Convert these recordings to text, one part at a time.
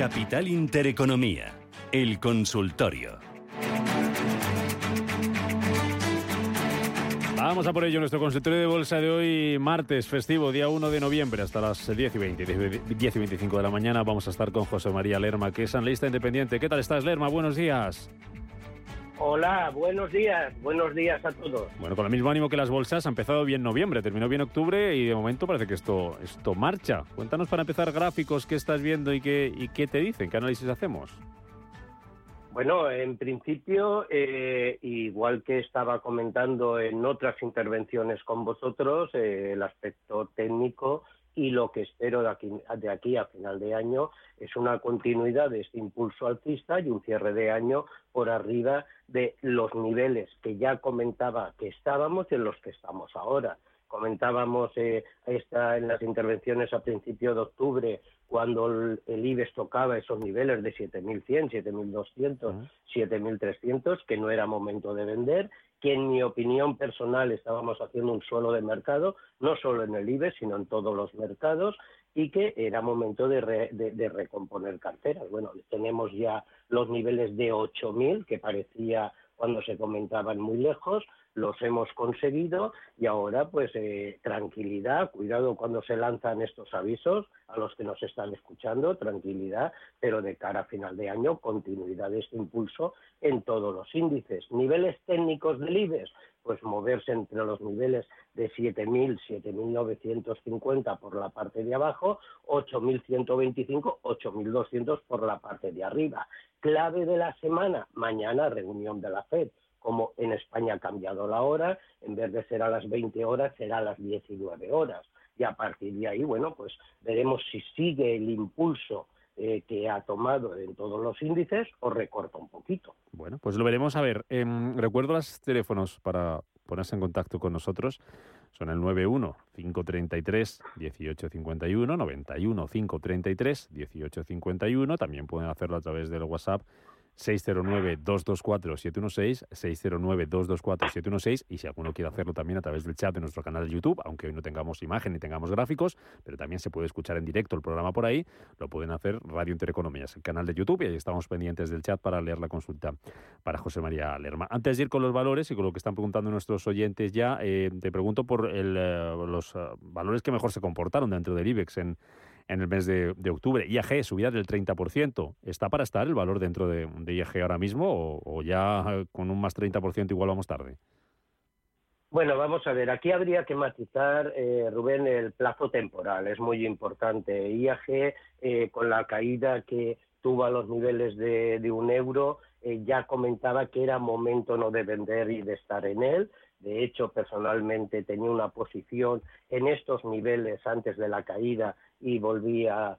Capital Intereconomía, el consultorio. Vamos a por ello, nuestro consultorio de bolsa de hoy, martes, festivo, día 1 de noviembre, hasta las 10 y 20, 10 y 25 de la mañana. Vamos a estar con José María Lerma, que es analista independiente. ¿Qué tal estás, Lerma? Buenos días. Hola, buenos días, buenos días a todos. Bueno, con el mismo ánimo que las bolsas, ha empezado bien noviembre, terminó bien octubre y de momento parece que esto, esto marcha. Cuéntanos para empezar gráficos, qué estás viendo y qué, y qué te dicen, qué análisis hacemos. Bueno, en principio, eh, igual que estaba comentando en otras intervenciones con vosotros, eh, el aspecto técnico y lo que espero de aquí, de aquí a final de año es una continuidad de este impulso alcista y un cierre de año por arriba de los niveles que ya comentaba que estábamos y en los que estamos ahora. Comentábamos eh, esta, en las intervenciones a principio de octubre cuando el, IBEX tocaba esos niveles de 7.100, 7.200, 7.300, que no era momento de vender, que en mi opinión personal estábamos haciendo un suelo de mercado, no solo en el IBEX, sino en todos los mercados, y que era momento de, de recomponer carteras. Bueno, tenemos ya los niveles de 8.000, que parecía cuando se comentaban muy lejos, los hemos conseguido y ahora pues eh, tranquilidad, cuidado cuando se lanzan estos avisos a los que nos están escuchando, tranquilidad, pero de cara a final de año continuidad de este impulso en todos los índices. Niveles técnicos del IBEX, pues moverse entre los niveles de 7.000, 7.950 por la parte de abajo, 8.125, 8.200 por la parte de arriba. Clave de la semana, mañana reunión de la FED como en España ha cambiado la hora, en vez de ser a las 20 horas, será a las 19 horas. Y a partir de ahí, bueno, pues veremos si sigue el impulso eh, que ha tomado en todos los índices o recorta un poquito. Bueno, pues lo veremos. A ver, em, recuerdo los teléfonos para ponerse en contacto con nosotros. Son el 91 533 1851, 91 533 1851. También pueden hacerlo a través del WhatsApp 609-224-716, 609-224-716 y si alguno quiere hacerlo también a través del chat de nuestro canal de YouTube, aunque hoy no tengamos imagen ni tengamos gráficos, pero también se puede escuchar en directo el programa por ahí, lo pueden hacer Radio Intereconomías, el canal de YouTube y ahí estamos pendientes del chat para leer la consulta para José María Lerma. Antes de ir con los valores y con lo que están preguntando nuestros oyentes ya, eh, te pregunto por el, eh, los eh, valores que mejor se comportaron dentro del IBEX en en el mes de, octubre. IAG, subida del 30%. ¿Está para estar el valor dentro de, IAG ahora mismo o, ya con un más 30% igual vamos tarde? Bueno, vamos a ver, aquí habría que matizar, eh, Rubén, el plazo temporal, es muy importante. IAG, eh, con la caída que tuvo a los niveles de, un euro, eh, ya comentaba que era momento no de vender y de estar en él. De hecho, personalmente tenía una posición en estos niveles antes de la caída y volví a,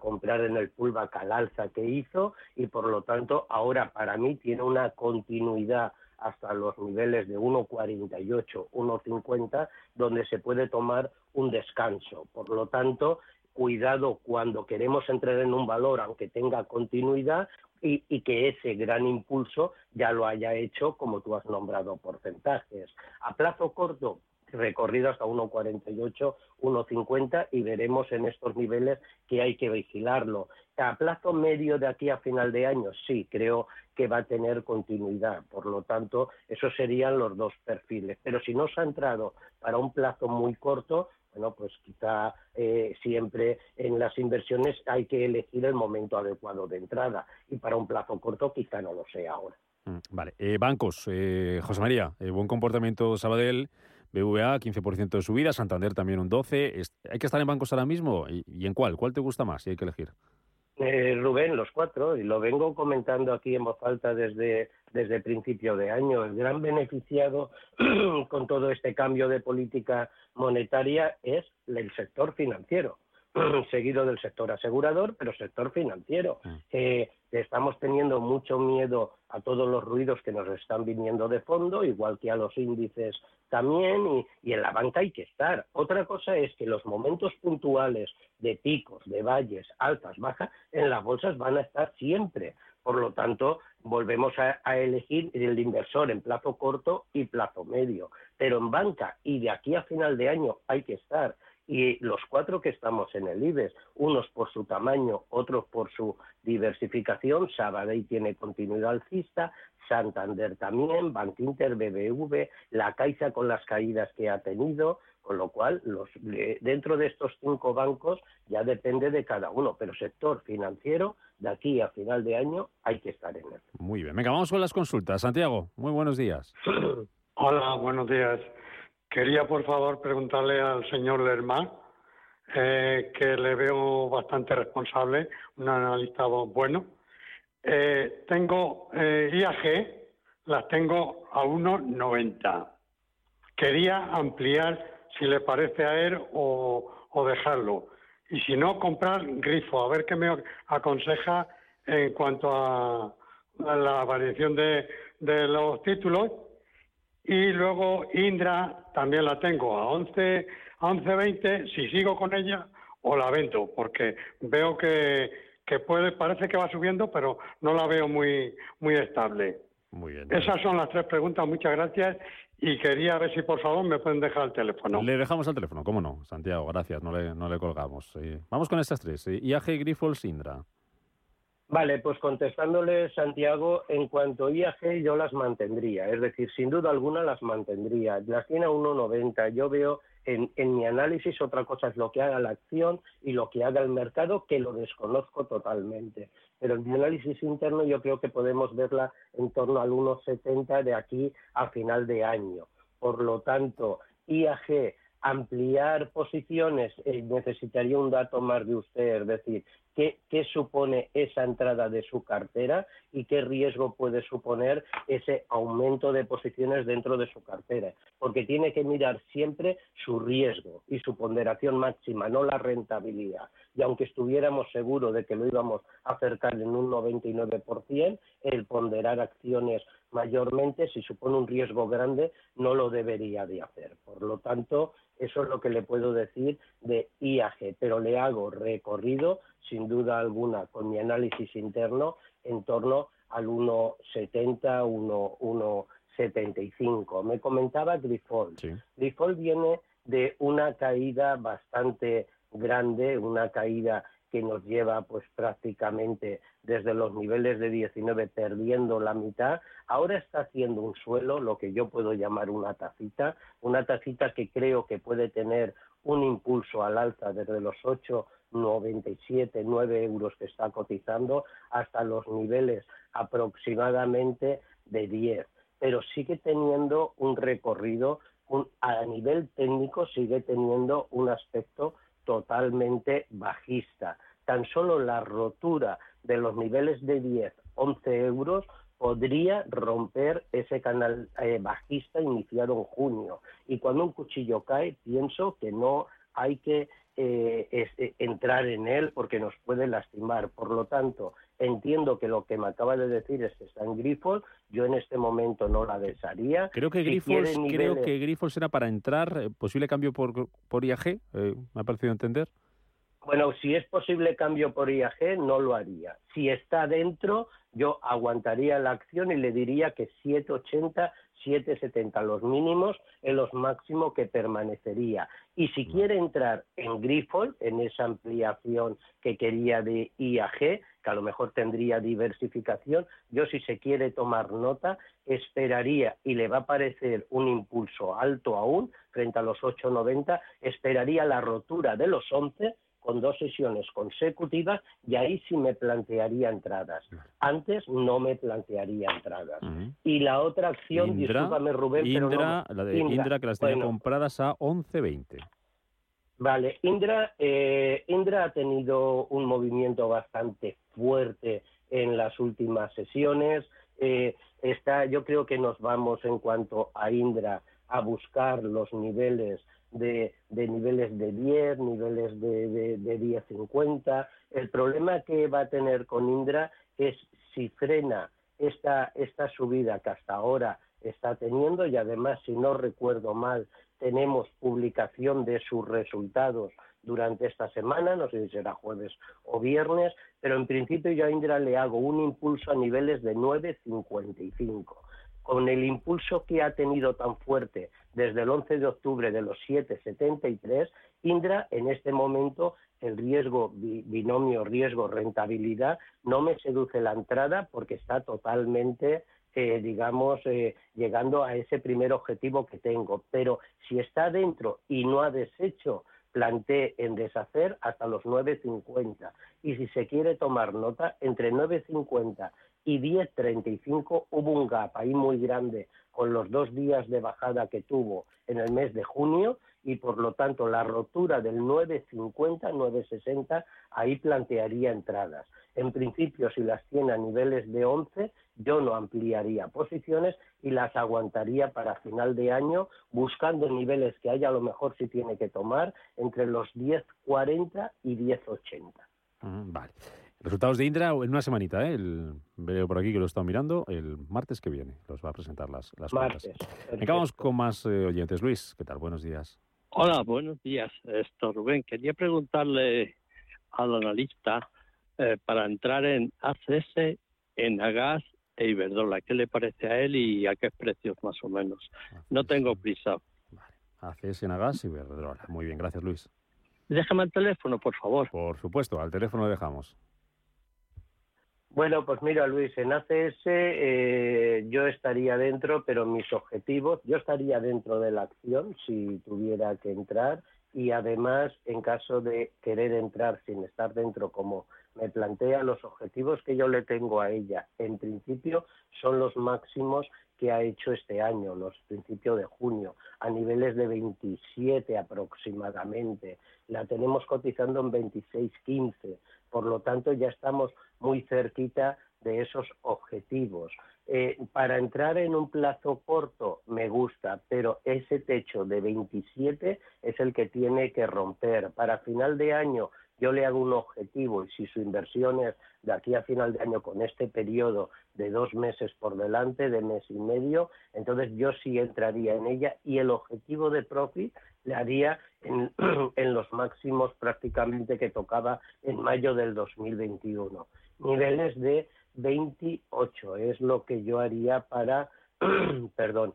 comprar en el pullback al alza que hizo y por lo tanto ahora para mí tiene una continuidad hasta los niveles de 1,48, 1,50, donde se puede tomar un descanso. Por lo tanto, cuidado cuando queremos entrar en un valor, aunque tenga continuidad, y, y, que ese gran impulso ya lo haya hecho, como tú has nombrado, porcentajes. A plazo corto, recorrido hasta 1,48, 1,50 y veremos en estos niveles que hay que vigilarlo. A plazo medio de aquí a final de año, sí, creo que va a tener continuidad. Por lo tanto, esos serían los dos perfiles. Pero si no se ha entrado para un plazo muy corto, bueno, pues quizá eh, siempre en las inversiones hay que elegir el momento adecuado de entrada y para un plazo corto quizá no lo sea ahora. Mm, vale, eh, bancos, eh, José María, buen comportamiento Sabadell. BVA, 15% de subida, Santander también un 12%. ¿Hay que estar en bancos ahora mismo? ¿Y, en cuál? ¿Cuál te gusta más si hay que elegir? Eh, Rubén, los cuatro, y lo vengo comentando aquí en voz alta desde, desde principio de año. El gran beneficiado con todo este cambio de política monetaria es el sector financiero. Seguido del sector asegurador, pero sector financiero. Mm. Eh, estamos teniendo mucho miedo a todos los ruidos que nos están viniendo de fondo, igual que a los índices también, y, y, en la banca hay que estar. Otra cosa es que los momentos puntuales de picos, de valles, altas, bajas, en las bolsas van a estar siempre. Por lo tanto, volvemos a, a, elegir el inversor en plazo corto y plazo medio. Pero en banca, y de aquí a final de año hay que estar y los cuatro que estamos en el IBEX, unos por su tamaño, otros por su diversificación, Sabadell tiene continuidad alcista, Santander también, Bankinter, BBV, la Caixa con las caídas que ha tenido, con lo cual los, dentro de estos cinco bancos ya depende de cada uno, pero sector financiero de aquí a final de año hay que estar en él. Muy bien, venga, vamos con las consultas. Santiago, muy buenos días. Hola, buenos días. Quería, por favor, preguntarle al señor Lerma, eh, que le veo bastante responsable, un analista bueno, eh, tengo eh, IAG, las tengo a 1,90. Quería ampliar, si le parece a él, o, dejarlo. Y si no, comprar grifo, a ver qué me aconseja en cuanto a, la variación de, los títulos. Y luego Indra también la tengo a 11, a 11.20, si sigo con ella o la vendo, porque veo que que puede, parece que va subiendo, pero no la veo muy, muy estable. Muy bien. Esas son las tres preguntas, muchas gracias. Y quería ver si por favor me pueden dejar el teléfono. Le dejamos el teléfono, cómo no, Santiago, gracias, no le, no le colgamos. vamos con estas tres. IAG, Grifol, Sindra. Vale, pues contestándole, Santiago, en cuanto a IAG yo las mantendría, es decir, sin duda alguna las mantendría. Las tiene a 1,90. Yo veo en, mi análisis, otra cosa es lo que haga la acción y lo que haga el mercado, que lo desconozco totalmente. Pero en mi análisis interno yo creo que podemos verla en torno al 1,70 de aquí a final de año. Por lo tanto, IAG ampliar posiciones eh, necesitaría un dato más de usted, es decir, ¿qué, supone esa entrada de su cartera y qué riesgo puede suponer ese aumento de posiciones dentro de su cartera. Porque tiene que mirar siempre su riesgo y su ponderación máxima, no la rentabilidad. Y aunque estuviéramos seguros de que lo íbamos a acercar en un 99%, el ponderar acciones mayormente, si supone un riesgo grande, no lo debería de hacer. Por lo tanto, eso es lo que le puedo decir de IAG, pero le hago recorrido, sin duda alguna, con mi análisis interno, en torno al 1,70, 1,75. Me comentaba Grifol. Grifol viene de una caída bastante grande, una caída que nos lleva pues prácticamente desde los niveles de 19 perdiendo la mitad, ahora está haciendo un suelo, lo que yo puedo llamar una tacita, una tacita que creo que puede tener un impulso al alza desde los 8,97, 9 euros que está cotizando hasta los niveles aproximadamente de 10, pero sigue teniendo un recorrido, a nivel técnico sigue teniendo un aspecto totalmente bajista. Tan solo la rotura de los niveles de 10, 11 euros podría romper ese canal eh, bajista iniciado en junio. Y cuando un cuchillo cae, pienso que no hay que eh, eh, entrar en él porque nos puede lastimar. Por lo tanto, entiendo que lo que me acaba de decir es que está en Grifols. Yo en este momento no la desharía. Creo que Grifols, creo que Grifols era para entrar, posible cambio por, por IAG, me ha parecido entender. Bueno, si es posible cambio por IAG, no lo haría. Si está dentro, yo aguantaría la acción y le diría que 780, 770 los mínimos en los máximos que permanecería. Y si quiere entrar en Grifol, en esa ampliación que quería de IAG, que a lo mejor tendría diversificación, yo si se quiere tomar nota, esperaría y le va a parecer un impulso alto aún frente a los 890, esperaría la rotura de los 11 con dos sesiones consecutivas y ahí sí me plantearía entradas. Antes no me plantearía entradas. Y la otra acción, discúlpame Rubén, Indra, la de Indra, que las tenía compradas a 11.20. Vale, Indra, eh, Indra ha tenido un movimiento bastante fuerte en las últimas sesiones. Eh, está, yo creo que nos vamos en cuanto a Indra a buscar los niveles de, niveles de 10, niveles de, de, de 10-50. El problema que va a tener con Indra es si frena esta, esta subida que hasta ahora está teniendo y además, si no recuerdo mal, tenemos publicación de sus resultados durante esta semana, no sé si será jueves o viernes, pero en principio yo a Indra le hago un impulso a niveles de 9,55 con el impulso que ha tenido tan fuerte desde el 11 de octubre de los 7,73, Indra en este momento el riesgo binomio riesgo rentabilidad no me seduce la entrada porque está totalmente eh, digamos eh, llegando a ese primer objetivo que tengo. Pero si está dentro y no ha deshecho planteé en deshacer hasta los 9.50 y si se quiere tomar nota entre 9.50 y 10.35 hubo un gap ahí muy grande con los dos días de bajada que tuvo en el mes de junio y por lo tanto la rotura del 9.50, 9.60, ahí plantearía entradas. En principio, si las tiene a niveles de 11, yo no ampliaría posiciones y las aguantaría para final de año buscando niveles que haya a lo mejor si tiene que tomar entre los 10.40 y 10.80. vale. Resultados de Indra en una semanita, ¿eh? El, veo por aquí que lo he estado mirando, el martes que viene los va a presentar las, las martes, Acabamos con más eh, oyentes. Luis, ¿qué tal? Buenos días. Hola, buenos días. Esto, Rubén, quería preguntarle al analista eh, para entrar en ACS, en Agas e Iberdrola. ¿Qué le parece a él y a qué precios más o menos? No tengo prisa. Vale. ACS, en Agas y Iberdrola. Muy bien, gracias Luis. Déjame el teléfono, por favor. Por supuesto, al teléfono lo dejamos. Bueno, pues mira, Luis, en ACS eh, yo estaría dentro, pero mis objetivos, yo estaría dentro de la acción si tuviera que entrar y además, en caso de querer entrar sin estar dentro, como me plantea, los objetivos que yo le tengo a ella, en principio, son los máximos que ha hecho este año, los principios de junio, a niveles de 27 aproximadamente. La tenemos cotizando en 26.15 por lo tanto, ya estamos muy cerquita de esos objetivos. Eh, para entrar en un plazo corto me gusta, pero ese techo de 27 es el que tiene que romper. Para final de año yo le hago un objetivo y si su inversión es de aquí a final de año con este periodo de dos meses por delante, de mes y medio, entonces yo sí entraría en ella y el objetivo de profit le haría en, en los máximos prácticamente que tocaba en mayo del 2021. Niveles de 28 es lo que yo haría para, perdón,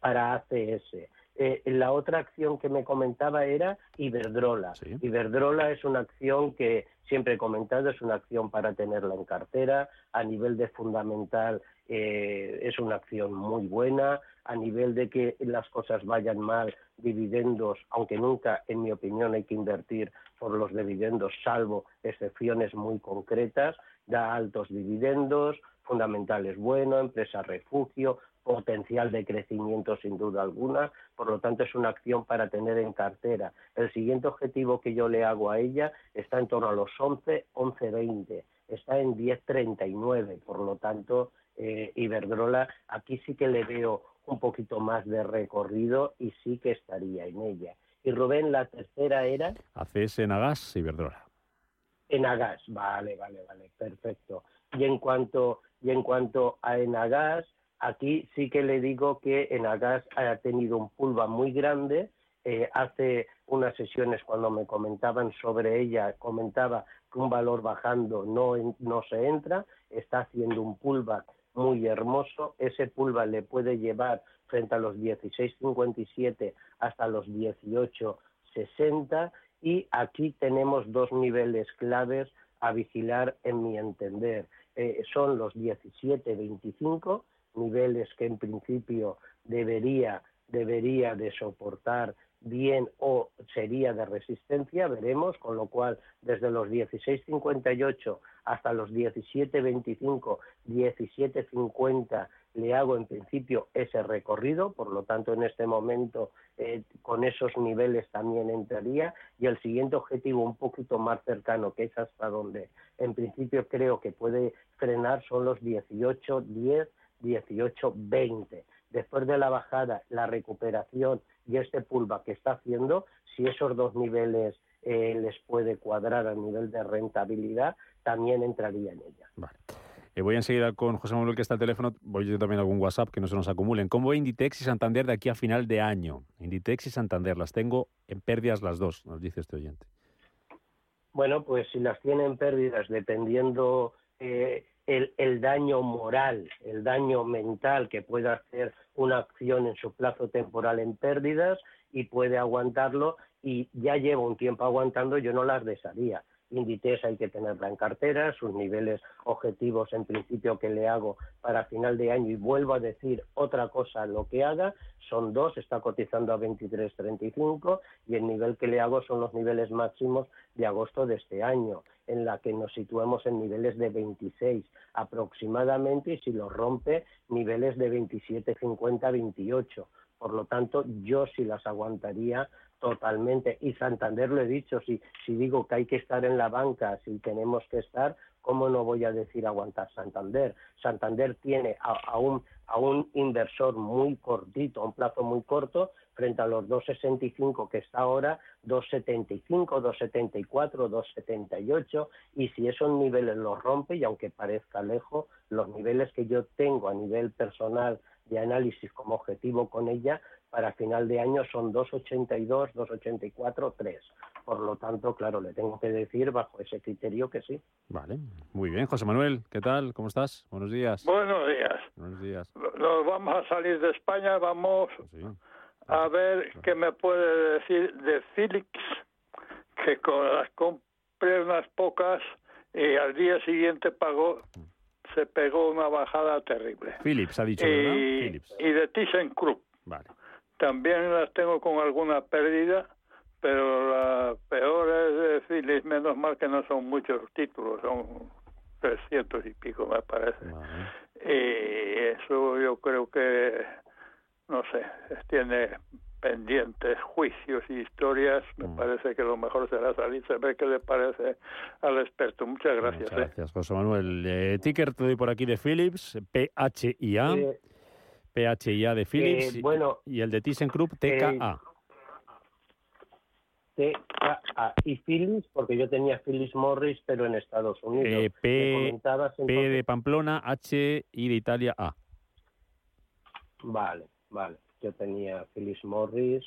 para ACS. Eh, la otra acción que me comentaba era Iberdrola. Iberdrola es una acción que siempre he comentado, es una acción para tenerla en cartera. A nivel de fundamental eh, es una acción muy buena. A nivel de que las cosas vayan mal, dividendos, aunque nunca, en mi opinión, hay que invertir por los dividendos, salvo excepciones muy concretas, da altos dividendos, fundamentales bueno, empresa refugio, potencial de crecimiento sin duda alguna, por lo tanto es una acción para tener en cartera. El siguiente objetivo que yo le hago a ella está en torno a los 11, 11.20, está en 10.39, por lo tanto eh, Iberdrola aquí sí que le veo un poquito más de recorrido y sí que estaría en ella. Y Rubén, la tercera era... ACS Enagas Iberdrola. Enagas, vale, vale, vale, perfecto. Y en cuanto, y en cuanto a Enagas, Aquí sí que le digo que en Agas ha tenido un pulva muy grande. Eh, hace unas sesiones cuando me comentaban sobre ella, comentaba que un valor bajando no, no se entra, está haciendo un pulva muy hermoso. Ese pulva le puede llevar frente a los 16.57 hasta los 18.60 y aquí tenemos dos niveles claves a vigilar en mi entender. Eh, son los 17.25 niveles que en principio debería, debería de soportar bien o sería de resistencia, veremos, con lo cual desde los 16.58 hasta los 17.25, 17.50 le hago en principio ese recorrido, por lo tanto en este momento eh, con esos niveles también entraría. Y el siguiente objetivo un poquito más cercano, que es hasta donde en principio creo que puede frenar, son los 18.10 18-20. Después de la bajada, la recuperación y este pulva que está haciendo, si esos dos niveles eh, les puede cuadrar a nivel de rentabilidad, también entraría en ella. Vale. Eh, voy enseguida con José Manuel, que está al teléfono. Voy yo también algún WhatsApp que no se nos acumulen. ¿Cómo va Inditex y Santander de aquí a final de año? Inditex y Santander, las tengo en pérdidas las dos, nos dice este oyente. Bueno, pues si las tienen pérdidas, dependiendo eh, el, el, daño moral, el daño mental que puede hacer una acción en su plazo temporal en pérdidas y puede aguantarlo y ya lleva un tiempo aguantando, yo no las desharía. Inditex hay que tenerla en cartera, sus niveles objetivos en principio que le hago para final de año y vuelvo a decir otra cosa lo que haga, son dos, está cotizando a 23.35 y el nivel que le hago son los niveles máximos de agosto de este año, en la que nos situemos en niveles de 26 aproximadamente y si lo rompe niveles de 27, 50, 28. Por lo tanto, yo sí las aguantaría Totalmente. Y Santander lo he dicho, si, si digo que hay que estar en la banca, si tenemos que estar, ¿cómo no voy a decir aguantar Santander? Santander tiene a, un, a un inversor muy cortito, a un plazo muy corto, frente a los 2,65 que está ahora, 2,75, 2,74, 2,78, y si esos niveles los rompe, y aunque parezca lejos, los niveles que yo tengo a nivel personal de análisis como objetivo con ella para final de año son 2,82, 2,84, 3. Por lo tanto, claro, le tengo que decir bajo ese criterio que sí. Vale, muy bien. José Manuel, ¿qué tal? ¿Cómo estás? Buenos días. Buenos días. Buenos días. Nos vamos a salir de España, vamos pues a ver qué me puede decir de Philips, que con las compré unas pocas y al día siguiente pagó se pegó una bajada terrible. Philips ha dicho, ¿verdad? Philips. Y de ThyssenKrupp. Vale. También las tengo con alguna pérdida, pero la peor es de Philips, menos mal que no son muchos títulos, son 300 y pico me parece. Y eso yo creo que, no sé, tiene pendientes juicios y historias, me mm. parece que lo mejor será salir, a ver qué le parece al experto. Muchas gracias. Muchas ¿eh? gracias, José Manuel. Eh, ticker te doy por aquí de Philips, PHIA. PHIA de Philips eh, bueno, y el de ThyssenKrupp TKA. TKA y Philips, porque yo tenía Philips Morris, pero en Estados Unidos. Eh, P, de Pamplona, H y de Italia A. Vale, vale. Yo tenía Philips Morris,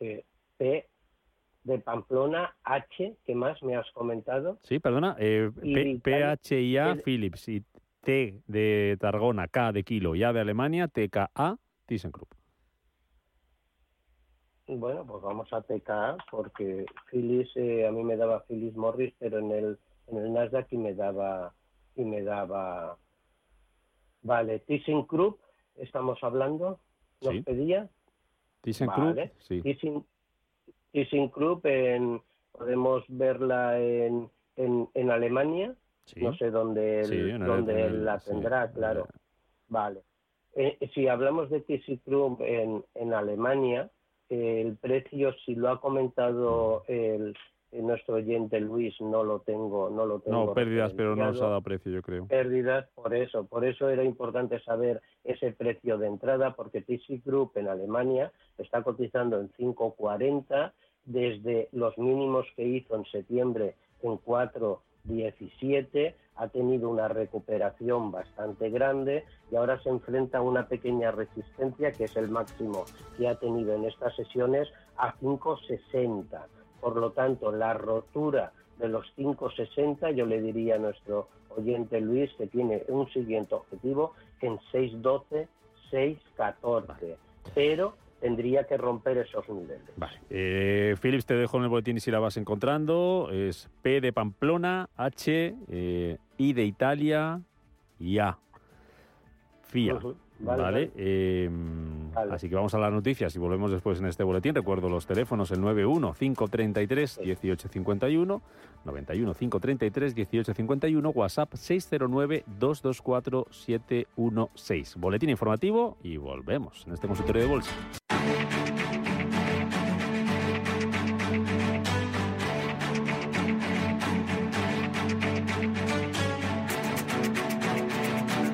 eh, P de Pamplona, H, ¿qué más me has comentado? Sí, perdona, eh, PHIA Philips y T de Tarragona, K de Kilo y A de Alemania, TKA, ThyssenKrupp. Bueno, pues vamos a TKA porque Philips, eh, a mí me daba Philips Morris, pero en el, en el Nasdaq y me daba, y me daba, vale, ThyssenKrupp, estamos hablando, nos pedía. ThyssenKrupp, sí. ThyssenKrupp, en, podemos verla en, en, en Alemania, no sé dónde, él, la tendrá, claro. Vale. Eh, si hablamos de ThyssenKrupp en, en Alemania, el precio, si lo ha comentado el, nuestro oyente Luis, no lo tengo, no lo tengo. No, pérdidas, pero no os ha dado precio, yo creo. Pérdidas, por eso, por eso era importante saber ese precio de entrada, porque ThyssenKrupp en Alemania está cotizando en 5.40 desde los mínimos que hizo en septiembre en 4 17 ha tenido una recuperación bastante grande y ahora se enfrenta a una pequeña resistencia que es el máximo que ha tenido en estas sesiones a 5,60. Por lo tanto, la rotura de los 5,60 yo le diría a nuestro oyente Luis que tiene un siguiente objetivo en 6,12, 6,14. Pero tendría que romper esos niveles. Vale. Eh, Philips, te dejo en el boletín y si la vas encontrando. Es P de Pamplona, H, eh, I de Italia y A. FIA. Em, vale, Así que vamos a las noticias y volvemos después en este boletín. Recuerdo los teléfonos, el 91 533 1851, 91 533 1851, WhatsApp 609 224 716. Boletín informativo y volvemos en este consultorio de bolsa.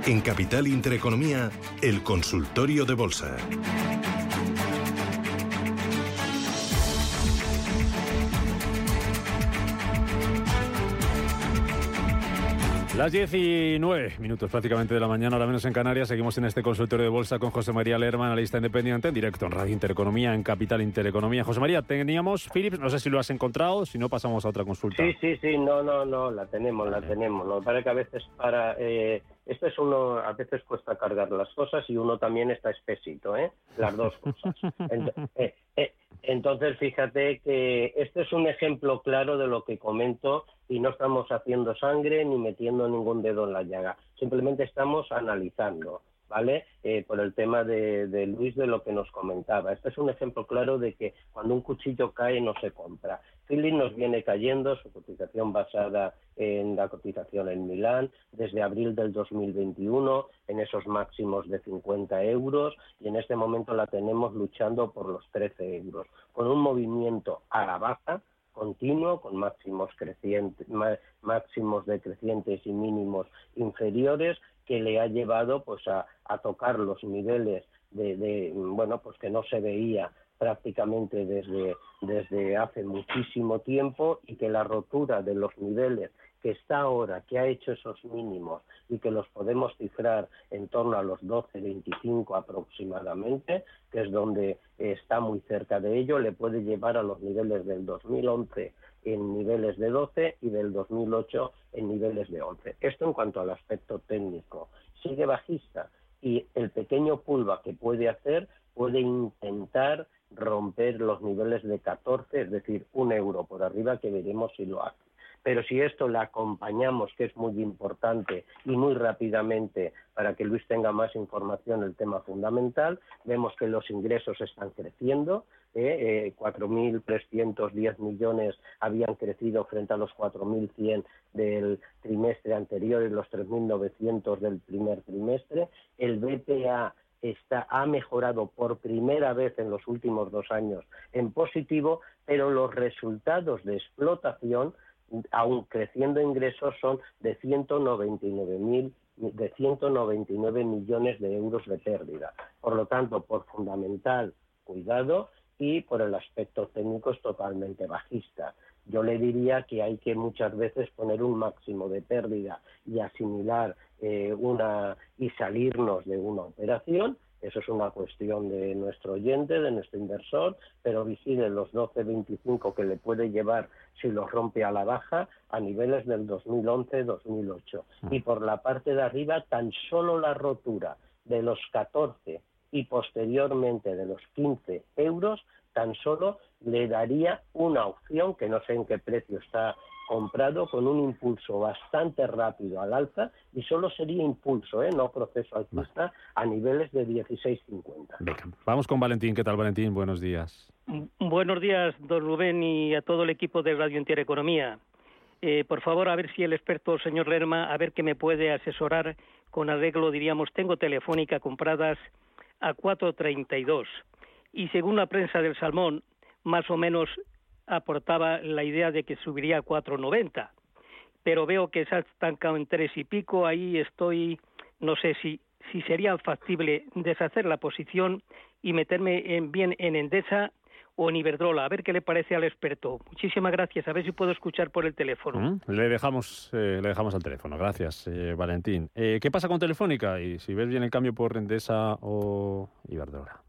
En Capital Intereconomía, el consultorio de bolsa. Las 19 minutos prácticamente de la mañana, ahora menos en Canarias. Seguimos en este consultorio de bolsa con José María Lerma, analista independiente, en directo en Radio Intereconomía, en Capital Intereconomía. José María, teníamos Philips, no sé si lo has encontrado, si no pasamos a otra consulta. Sí, sí, sí, no, no, no, la tenemos, la tenemos. Lo que pasa que a veces para... Eh, esto es uno, a veces cuesta cargar las cosas y uno también está espesito, ¿eh? Las dos cosas. Eh, eh, entonces, fíjate que este es un ejemplo claro de lo que comento y no estamos haciendo sangre ni metiendo ningún dedo en la llaga, simplemente estamos analizando. ¿Vale? Eh, por el tema de, Luis de lo que nos comentaba. Este es un ejemplo claro de que cuando un cuchillo cae no se compra. Philip nos viene cayendo, su cotización basada en la cotización en Milán, desde abril del 2021, en esos máximos de 50 euros, y en este momento la tenemos luchando por los 13 euros, con un movimiento a la baja, continuo, con máximos crecientes, máximos decrecientes y mínimos inferiores, que le ha llevado pues a, tocar los niveles de, bueno pues que no se veía prácticamente desde, desde hace muchísimo tiempo y que la rotura de los niveles que está ahora, que ha hecho esos mínimos y que los podemos cifrar en torno a los 12, 25 aproximadamente, que es donde está muy cerca de ello, le puede llevar a los niveles del 2011 en niveles de 12 y del 2008 en niveles de 11. Esto en cuanto al aspecto técnico. Sigue bajista y el pequeño pulva que puede hacer puede intentar romper los niveles de 14, es decir, un euro por arriba, que veremos si lo hace. Pero si esto le acompañamos, que es muy importante y muy rápidamente para que Luis tenga más información del tema fundamental, vemos que los ingresos están creciendo, ¿eh? 4.310 eh, millones habían crecido frente a los 4.100 del trimestre anterior y los 3.900 del primer trimestre. El BPA está, ha mejorado por primera vez en los últimos dos años en positivo, pero los resultados de explotación, aún creciendo ingresos, son de 199.000 de 199 millones de euros de pérdida. Por lo tanto, por fundamental cuidado y por el aspecto técnico es totalmente bajista. Yo le diría que hay que muchas veces poner un máximo de pérdida y asimilar eh, una y salirnos de una operación. Eso es una cuestión de nuestro oyente, de nuestro inversor, pero vigile los 12-25 que le puede llevar si lo rompe a la baja a niveles del 2011-2008. Mm. Y por la parte de arriba, tan solo la rotura de los 14 y posteriormente de los 15 euros, tan solo le daría una opción, que no sé en qué precio está comprado, con un impulso bastante rápido al alza y solo sería impulso, ¿eh? no proceso alcista, a niveles de 16,50. vamos con Valentín. ¿Qué tal, Valentín? Buenos días. Buenos días, don Rubén, y a todo el equipo de Radio Intereconomía. Eh, por favor, a ver si el experto, señor Lerma, a ver qué me puede asesorar con arreglo, diríamos, tengo telefónica compradas a 4.32 y según la prensa del salmón, más o menos aportaba la idea de que subiría a 4.90, pero veo que se ha estancado en tres y pico, ahí estoy, no sé si, si sería factible deshacer la posición y meterme en, bien en Endesa o en Iberdrola. A ver qué le parece al experto. Muchísimas gracias. A ver si puedo escuchar por el teléfono. Mm, le dejamos eh, le dejamos al teléfono. Gracias, eh, Valentín. Eh, ¿Qué pasa con Telefónica? Y si ves bien el cambio por Endesa o Iberdrola.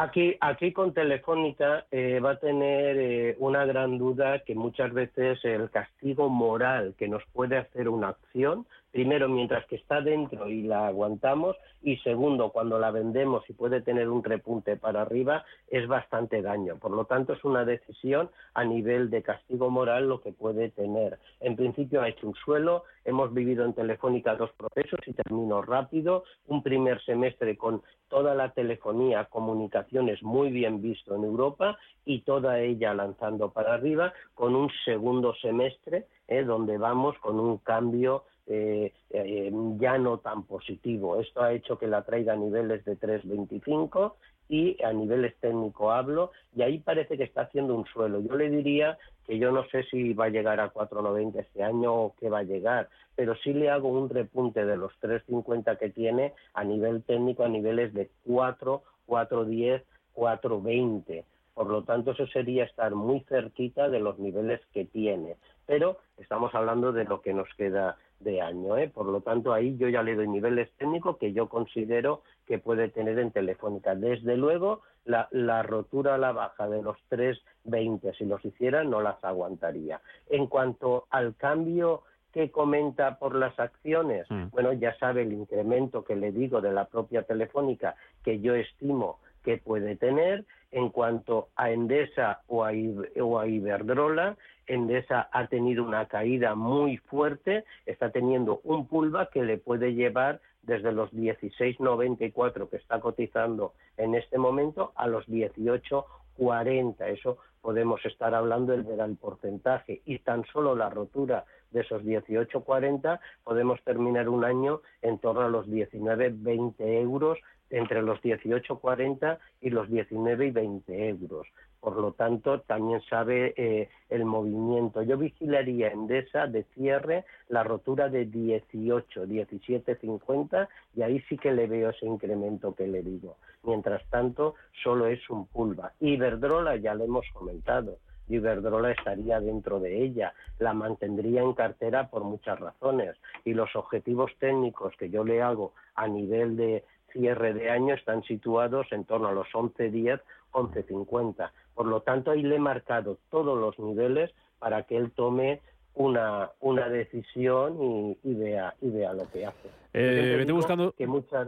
Aquí, aquí con Telefónica va a tener una gran duda que muchas veces el castigo moral que nos puede hacer una acción primero mientras que está dentro y la aguantamos y segundo cuando la vendemos y puede tener un repunte para arriba es bastante daño. Por lo tanto es una decisión a nivel de castigo moral lo que puede tener. En principio ha hecho un suelo, hemos vivido en Telefónica dos procesos y termino rápido, un primer semestre con toda la telefonía, comunicaciones muy bien visto en Europa y toda ella lanzando para arriba, con un segundo semestre eh, donde vamos con un cambio eh, eh, ya no tan positivo. Esto ha hecho que la traiga a niveles de 3,25 y a niveles técnico hablo, y ahí parece que está haciendo un suelo. Yo le diría que yo no sé si va a llegar a 4,90 este año o qué va a llegar, pero sí le hago un repunte de los 3,50 que tiene a nivel técnico a niveles de 4, 4,10, 4,20. Por lo tanto, eso sería estar muy cerquita de los niveles que tiene. Pero estamos hablando de lo que nos queda de año. ¿eh? Por lo tanto, ahí yo ya le doy niveles técnicos que yo considero que puede tener en Telefónica. Desde luego, la, la rotura a la baja de los 3,20, si los hiciera, no las aguantaría. En cuanto al cambio que comenta por las acciones, Mm. bueno, ya sabe el incremento que le digo de la propia Telefónica que yo estimo que puede tener. En cuanto a Endesa o a, Ib- o a Iberdrola, Endesa ha tenido una caída muy fuerte, está teniendo un pullback que le puede llevar desde los 16.94 que está cotizando en este momento a los 18.40. Eso podemos estar hablando del del porcentaje y tan solo la rotura de esos 18.40 podemos terminar un año en torno a los 19-20 euros entre los 18.40 y los 19 y 20 euros. Por lo tanto, también sabe eh, el movimiento. Yo vigilaría Endesa de cierre la rotura de 18, 17.50 y ahí sí que le veo ese incremento que le digo. Mientras tanto, solo es un pullback. Iberdrola ya lo hemos comentado. Iberdrola estaría dentro de ella, la mantendría en cartera por muchas razones y los objetivos técnicos que yo le hago a nivel de cierre de año están situados en torno a los 11.10, 11.50. Por lo tanto, ahí le he marcado todos los niveles para que él tome una, una decisión y, y vea y vea lo que hace. Eh, vete buscando- que muchas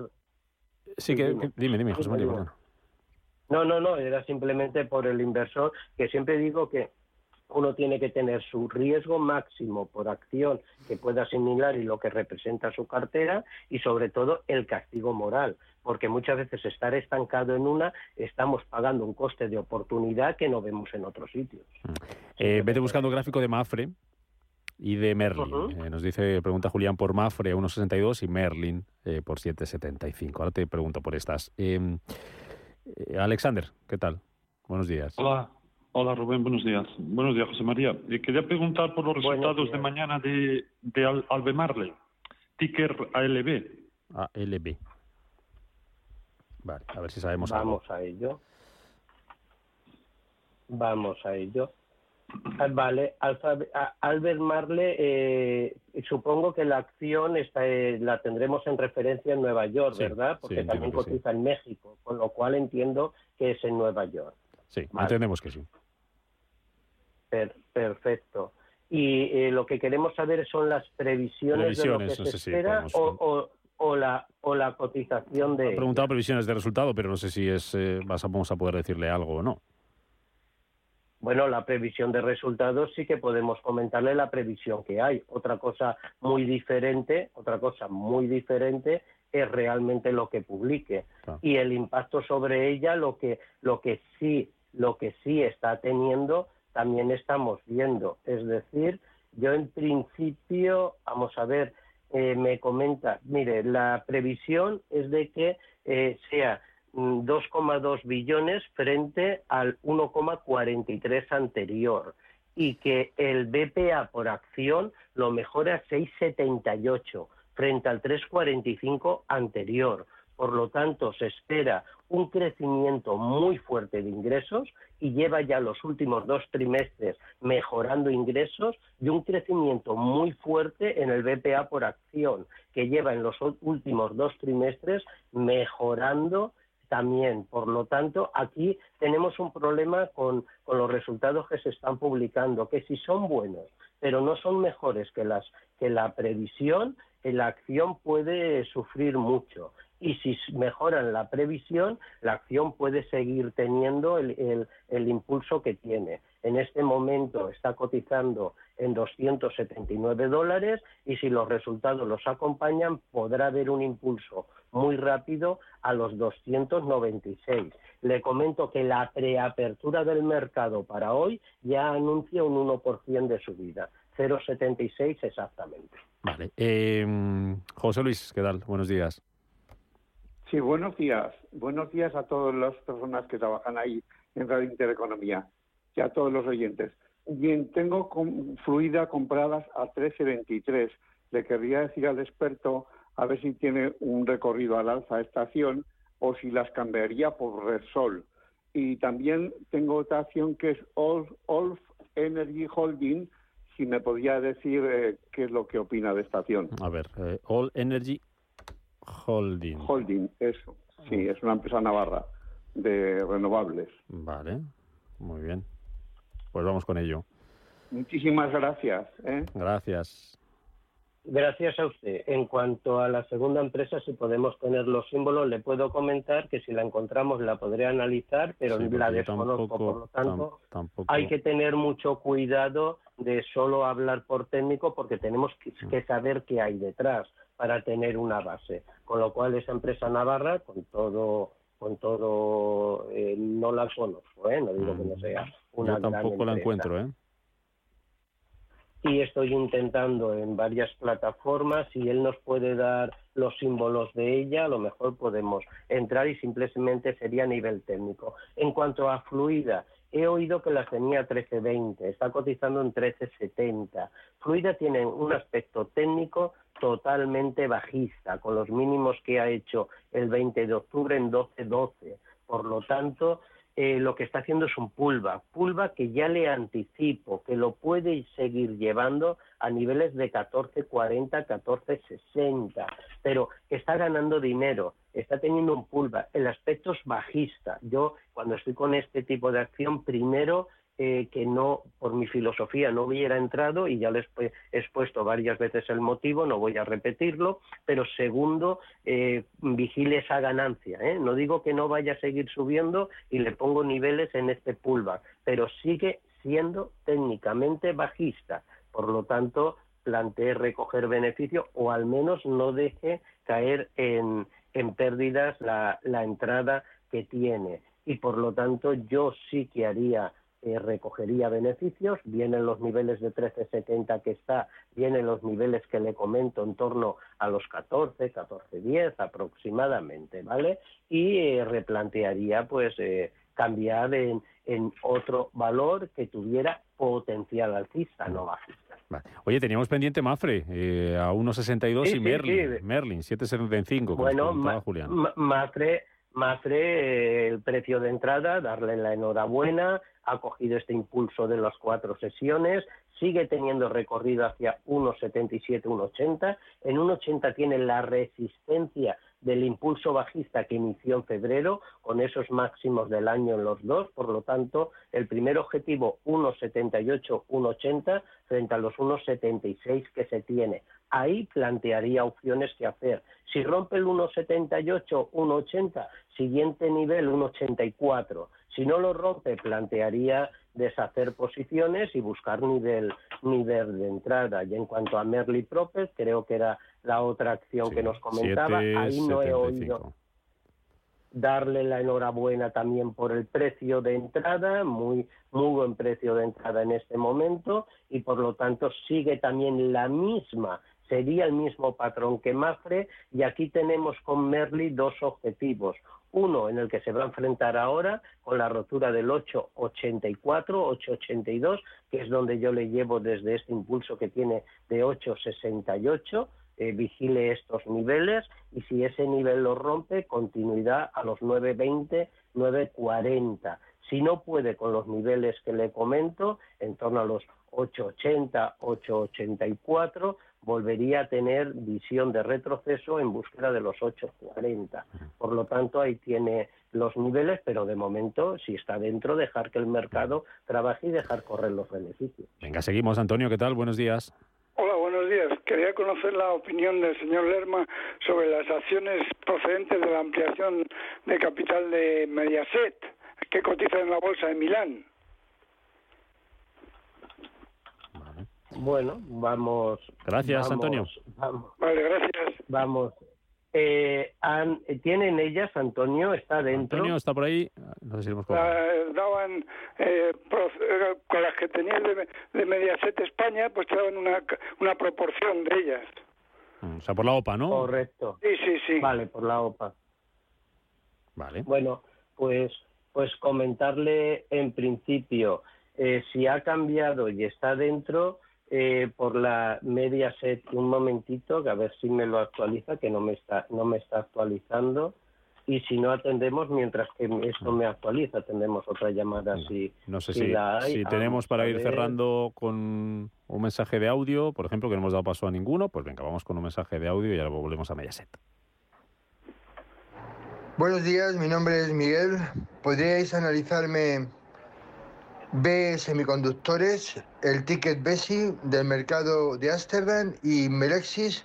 Sí, que, dime. dime, dime, José María. No, no, no, era simplemente por el inversor, que siempre digo que uno tiene que tener su riesgo máximo por acción que pueda asimilar y lo que representa su cartera y sobre todo el castigo moral, porque muchas veces estar estancado en una estamos pagando un coste de oportunidad que no vemos en otros sitios. Eh, vete buscando gráfico de Mafre y de Merlin. Eh, nos dice, pregunta Julián por Mafre a 1,62 y Merlin eh, por 7,75. Ahora te pregunto por estas. Eh, eh, Alexander, ¿qué tal? Buenos días. Hola, hola Rubén, buenos días. Buenos días, José María. Eh, quería preguntar por los Buenos resultados días. de mañana de, de Al- Albemarle, ticker ALB. ALB. Vale, a ver si sabemos algo. Vamos a ello. Vamos a ello. Ah, Vale, Alfa- Albert Marle, eh, supongo que la acción está, eh, la tendremos en referencia en Nueva York, Sí, ¿verdad? Porque también sí. cotiza en México, con lo cual entiendo que es en Nueva York. Sí, Vale. entendemos que sí. Per- perfecto. Y eh, lo que queremos saber son las previsiones, de lo que se espera podemos- o, o- o la, o la cotización de... Ha preguntado previsiones de resultado, pero no sé si es eh, vamos a poder decirle algo o no. Bueno, la previsión de resultados sí que podemos comentarle la previsión que hay. Otra cosa muy diferente, otra cosa muy diferente es realmente lo que publique y el impacto sobre ella lo que lo que sí lo que sí está teniendo también estamos viendo. Es decir, yo en principio, vamos a ver, eh, me comenta, mire, la previsión es de que eh, sea mm, 2,2 billones frente al 1,43 anterior y que el BPA por acción lo mejora a 6,78 frente al 3,45 anterior. Por lo tanto, se espera un crecimiento muy fuerte de ingresos y lleva ya los últimos dos trimestres mejorando ingresos y un crecimiento muy fuerte en el BPA por acción, que lleva en los últimos dos trimestres mejorando también. Por lo tanto, aquí tenemos un problema con, los resultados que se están publicando, que si son buenos, pero no son mejores que, las, que la previsión, la acción puede sufrir mucho. Y si mejoran la previsión, la acción puede seguir teniendo el, el- el impulso que tiene. En este momento está cotizando en 279 dólares y si los resultados los acompañan, podrá haber un impulso muy rápido a los 296. Le comento que la preapertura del mercado para hoy ya anuncia un 1% de subida, 0,76 exactamente. Vale. Eh, José Luis, ¿qué tal? Buenos días. Sí, buenos días. Buenos días a todas las personas que trabajan ahí en Radio Intereconomía y a todos los oyentes. Bien, tengo con- fluida compradas a 13.23. Le querría decir al experto a ver si tiene un recorrido al alza esta acción o si las cambiaría por Repsol. Y también tengo otra acción que es Olf, Energy Holding, si me podía decir eh, qué es lo que opina de esta acción. A ver, eh, All Energy Holding. Holding, eso. Sí, es una empresa navarra de renovables. Vale, muy bien. Pues vamos con ello. Muchísimas gracias. ¿eh? Gracias. Gracias a usted. En cuanto a la segunda empresa, si podemos tener los símbolos, le puedo comentar que si la encontramos la podré analizar, pero Sí, la desconozco. tampoco- por lo tanto, tam- tampoco- hay que tener mucho cuidado de solo hablar por técnico porque tenemos que, Mm. que saber qué hay detrás para tener una base. Con lo cual, esa empresa navarra, con todo con todo eh, no la conozco, ¿eh? no digo que no sea una Mm. Yo tampoco gran la encuentro, ¿eh? y estoy intentando en varias plataformas si él nos puede dar los símbolos de ella, a lo mejor podemos entrar y simplemente sería a nivel técnico. En cuanto a Fluida, he oído que la tenía 1320, está cotizando en 1370. Fluida tiene un aspecto técnico totalmente bajista, con los mínimos que ha hecho el 20 de octubre en 1212. Por lo tanto, eh, lo que está haciendo es un pullback, pullback que ya le anticipo que lo puede seguir llevando a niveles de 14.40, 14.60, pero está ganando dinero, está teniendo un pullback, el aspecto es bajista. Yo cuando estoy con este tipo de acción, primero eh, que no, por mi filosofía, no hubiera entrado y ya les he expuesto varias veces el motivo, no voy a repetirlo, pero segundo, eh, vigile esa ganancia. ¿eh? No digo que no vaya a seguir subiendo y le pongo niveles en este pullback, pero sigue siendo técnicamente bajista. Por lo tanto, plantee recoger beneficio o al menos no deje caer en, en pérdidas la, la entrada que tiene. Y por lo tanto, yo sí que haría eh, recogería beneficios, vienen los niveles de 13,70 que está, vienen los niveles que le comento en torno a los 14, 14,10 aproximadamente, ¿vale? Y eh, replantearía pues eh, cambiar en, en otro valor que tuviera potencial alcista, no bajista. Vale. Oye, teníamos pendiente Mafre eh, a 1.62 Sí, y sí, Merlin, sí. Merlin 7.75, como Bueno, Ma- Julián. Ma- Mafre, Mafre, eh, el precio de entrada, darle la enhorabuena, ha cogido este impulso de las cuatro sesiones, sigue teniendo recorrido hacia 1,77, 1,80. En 1,80 tiene la resistencia del impulso bajista que inició en febrero, con esos máximos del año en los dos. Por lo tanto, el primer objetivo 1,78, 1,80 frente a los 1,76 que se tiene. Ahí plantearía opciones que hacer. Si rompe el 1,78, 1,80, siguiente nivel 1,84. Si no lo rompe, plantearía deshacer posiciones y buscar nivel, nivel de entrada. Y en cuanto a Merly Propet, creo que era la otra acción Sí, que nos comentaba. Ahí no he 7.75. oído darle la enhorabuena también por el precio de entrada, muy, muy buen precio de entrada en este momento y por lo tanto sigue también la misma, sería el mismo patrón que Mafre y aquí tenemos con Merly dos objetivos. Uno en el que se va a enfrentar ahora con la rotura del 884, 882, que es donde yo le llevo desde este impulso que tiene de 868 eh, vigile estos niveles y si ese nivel lo rompe, continuidad a los 9.20, 9.40. Si no puede con los niveles que le comento, en torno a los 8.80, 8.84, volvería a tener visión de retroceso en búsqueda de los 8.40. Por lo tanto, ahí tiene los niveles, pero de momento, si está dentro, dejar que el mercado trabaje y dejar correr los beneficios. Venga, seguimos. Antonio, ¿qué tal? Buenos días. Hola, buenos días. Quería conocer la opinión del señor Lerma sobre las acciones procedentes de la ampliación de capital de Mediaset, que cotiza en la bolsa de Milán. Bueno, vamos. Gracias, vamos- Antonio. Vamos. Vale, gracias. Vamos. Eh, han- ¿Tienen ellas, Antonio? ¿Está dentro? Antonio, ¿está por ahí? No sé si. La- daban, eh, pro- eh, con las que tenían de, de Mediaset España, pues daban una, una proporción de ellas. Mm, O sea, por la OPA, ¿no? Correcto. Sí, sí, sí. Vale, por la OPA. Vale. Bueno, pues, pues comentarle en principio, eh, si ha cambiado y está dentro, eh, por la media set, un momentito, que a ver si me lo actualiza, que no me está, no me está actualizando. y si no atendemos, mientras que esto me actualiza, atendemos otra llamada si, no sé si, si, tenemos para ir cerrando con un mensaje de audio, por ejemplo, que no hemos dado paso a ninguno, pues venga, vamos con un mensaje de audio y ahora volvemos a Mediaset. Buenos días, mi nombre es Miguel. ¿Podríais analizarme B semiconductores, el ticket BESI del mercado de Amsterdam y Melexis,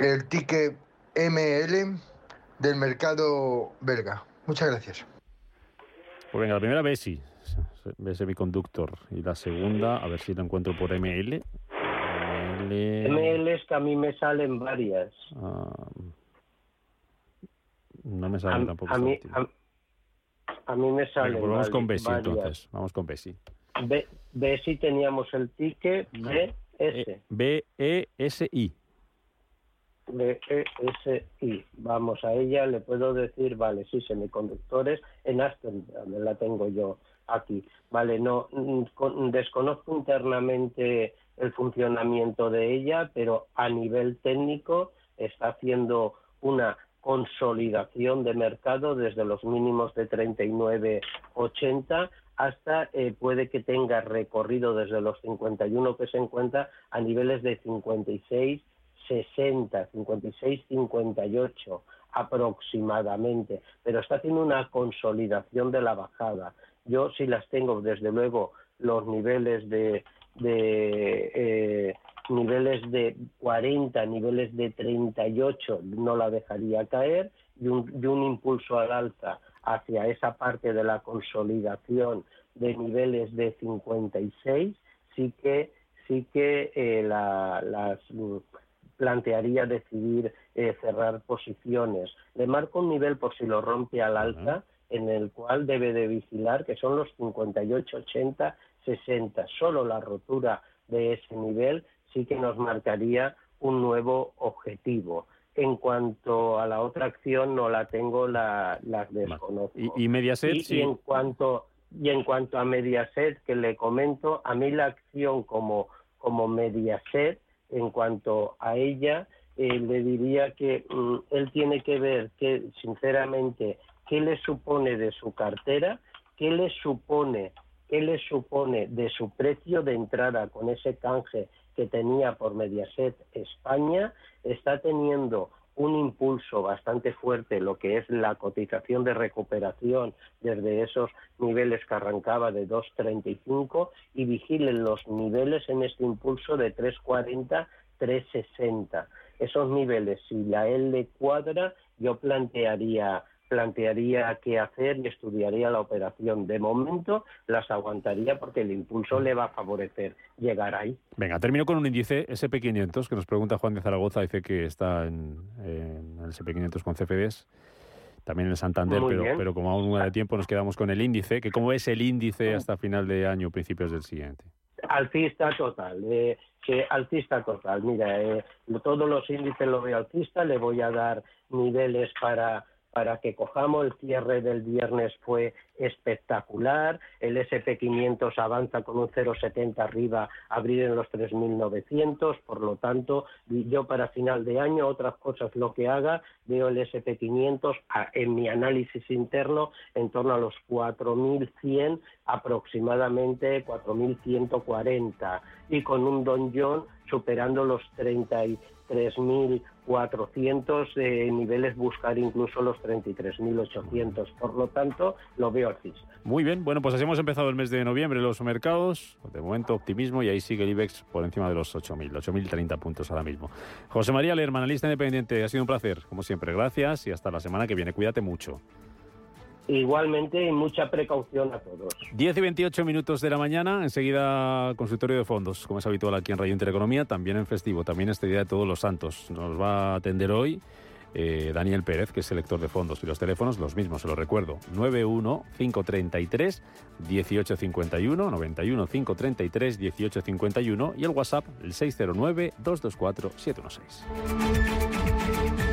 el ticket ML del mercado belga. Muchas gracias. Pues venga, la primera BESI, B semiconductor, y la segunda, a ver si lo encuentro por ML. ML, es que a mí me salen varias. Ah, no me salen tampoco. A mí, a, mí me salen. Pues vamos con BESI entonces. Vamos con BESI. BESI teníamos el ticket BS. B-E-S-I. BESI. Vamos a ella, le puedo decir, vale, sí, semiconductores en Aston, la tengo yo aquí. Vale, no desconozco internamente el funcionamiento de ella, pero a nivel técnico está haciendo una consolidación de mercado desde los mínimos de 39,80 hasta eh, puede que tenga recorrido desde los 51 que se encuentra a niveles de 56 60, 56, 58 aproximadamente, pero está haciendo una consolidación de la bajada. Yo sí las tengo, desde luego, los niveles de, de eh, niveles de 40, niveles de 38, no la dejaría caer, y un, y un impulso al alza hacia esa parte de la consolidación de niveles de 56, sí que sí que eh, la, las plantearía decidir eh, cerrar posiciones. Le marco un nivel por si lo rompe al alta, en el cual debe de vigilar, que son los 58, 80, 60. Solo la rotura de ese nivel sí que nos marcaría un nuevo objetivo. En cuanto a la otra acción, no la tengo, la, desconozco. ¿Y, Mediaset? Y, y, en cuanto, y en cuanto a Mediaset, que le comento, a mí la acción como, como Mediaset en cuanto a ella, eh, le diría que mm, él tiene que ver que, sinceramente, qué le supone de su cartera, qué le supone, qué le supone de su precio de entrada con ese canje que tenía por Mediaset España, está teniendo un impulso bastante fuerte lo que es la cotización de recuperación desde esos niveles que arrancaba de 2.35 y vigilen los niveles en este impulso de 3.40, 3.60. Esos niveles, si la L cuadra, yo plantearía plantearía qué hacer y estudiaría la operación. De momento las aguantaría porque el impulso le va a favorecer llegar ahí. Venga, termino con un índice SP500 que nos pregunta Juan de Zaragoza, dice que está en, el SP500 con CFDs también en el Santander, pero, pero como aún no hay tiempo nos quedamos con el índice, que cómo es el índice hasta final de año, principios del siguiente. Alcista total, eh, que alcista total. Mira, eh, todos los índices lo veo alcista, le voy a dar niveles para para que cojamos. El cierre del viernes fue espectacular. El SP500 avanza con un 0,70 arriba, abrir en los 3.900. Por lo tanto, yo para final de año, otras cosas lo que haga, veo el SP500 en mi análisis interno en torno a los 4.100, aproximadamente 4.140. Y con un Don John superando los 33.000 400 de niveles buscar incluso los 33.800. Por lo tanto, lo veo alcista. Muy bien, bueno, pues así hemos empezado el mes de noviembre los mercados. De momento optimismo y ahí sigue el IBEX por encima de los 8.000, 8.030 puntos ahora mismo. José María Lerman, analista independiente, ha sido un placer, como siempre. Gracias y hasta la semana que viene. Cuídate mucho. Igualmente, mucha precaución a todos. 10 y 28 minutos de la mañana, enseguida consultorio de fondos, como es habitual aquí en Radio Intereconomía, también en festivo, también este Día de Todos los Santos. Nos va a atender hoy eh, Daniel Pérez, que es selector de fondos, y los teléfonos los mismos, se los recuerdo, 91 533 1851, 91 533 1851 y el WhatsApp el 609 224 716.